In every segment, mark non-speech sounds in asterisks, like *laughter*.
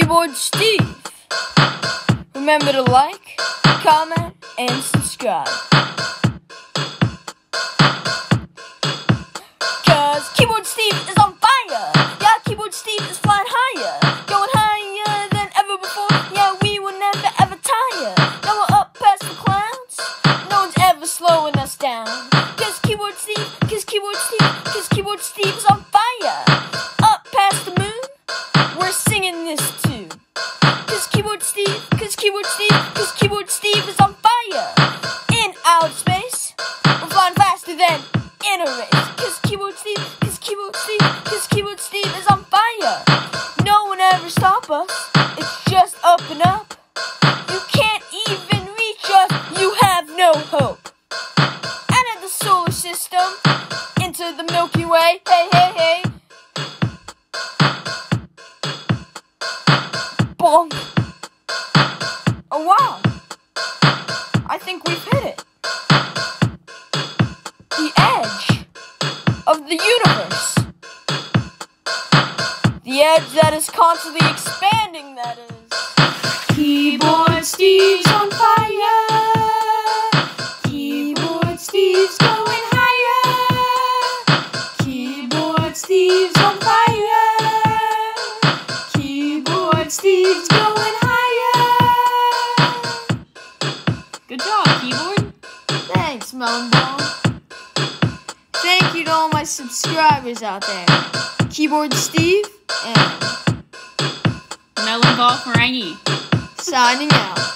Keyboard Steve. Remember to like, comment, and subscribe. Cause Keyboard Steve is on fire. Yeah, Keyboard Steve is flying higher. Going higher than ever before. Yeah, we will never ever tire. Now we're up past the clouds. No one's ever slowing us down. Cause Keyboard Steve, cause Keyboard Steve, cause Keyboard Steve is on fire. Steve, cause Keyboard Steve is on fire. No one ever stop us, it's just up and up. You can't even reach us, you have no hope. Out of the solar system, into the Milky Way, hey, hey, hey. Bonk. Oh wow. I think we've hit it. The edge of the universe. The edge that is constantly expanding, that is. Keyboard Steve's on fire. Keyboard Steve's going higher. Keyboard Steve's on fire. Keyboard Steve's going higher. Good job, keyboard. Thanks, Melon. Thank you to all my subscribers out there. Keyboard Steve Melon ball Ferengi. signing out.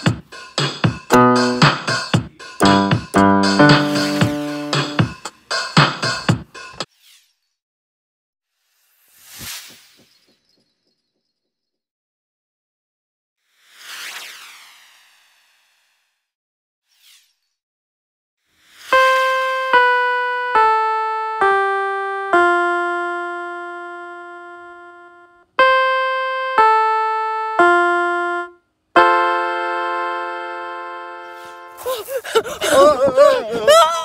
*laughs* oh, oh, oh, oh.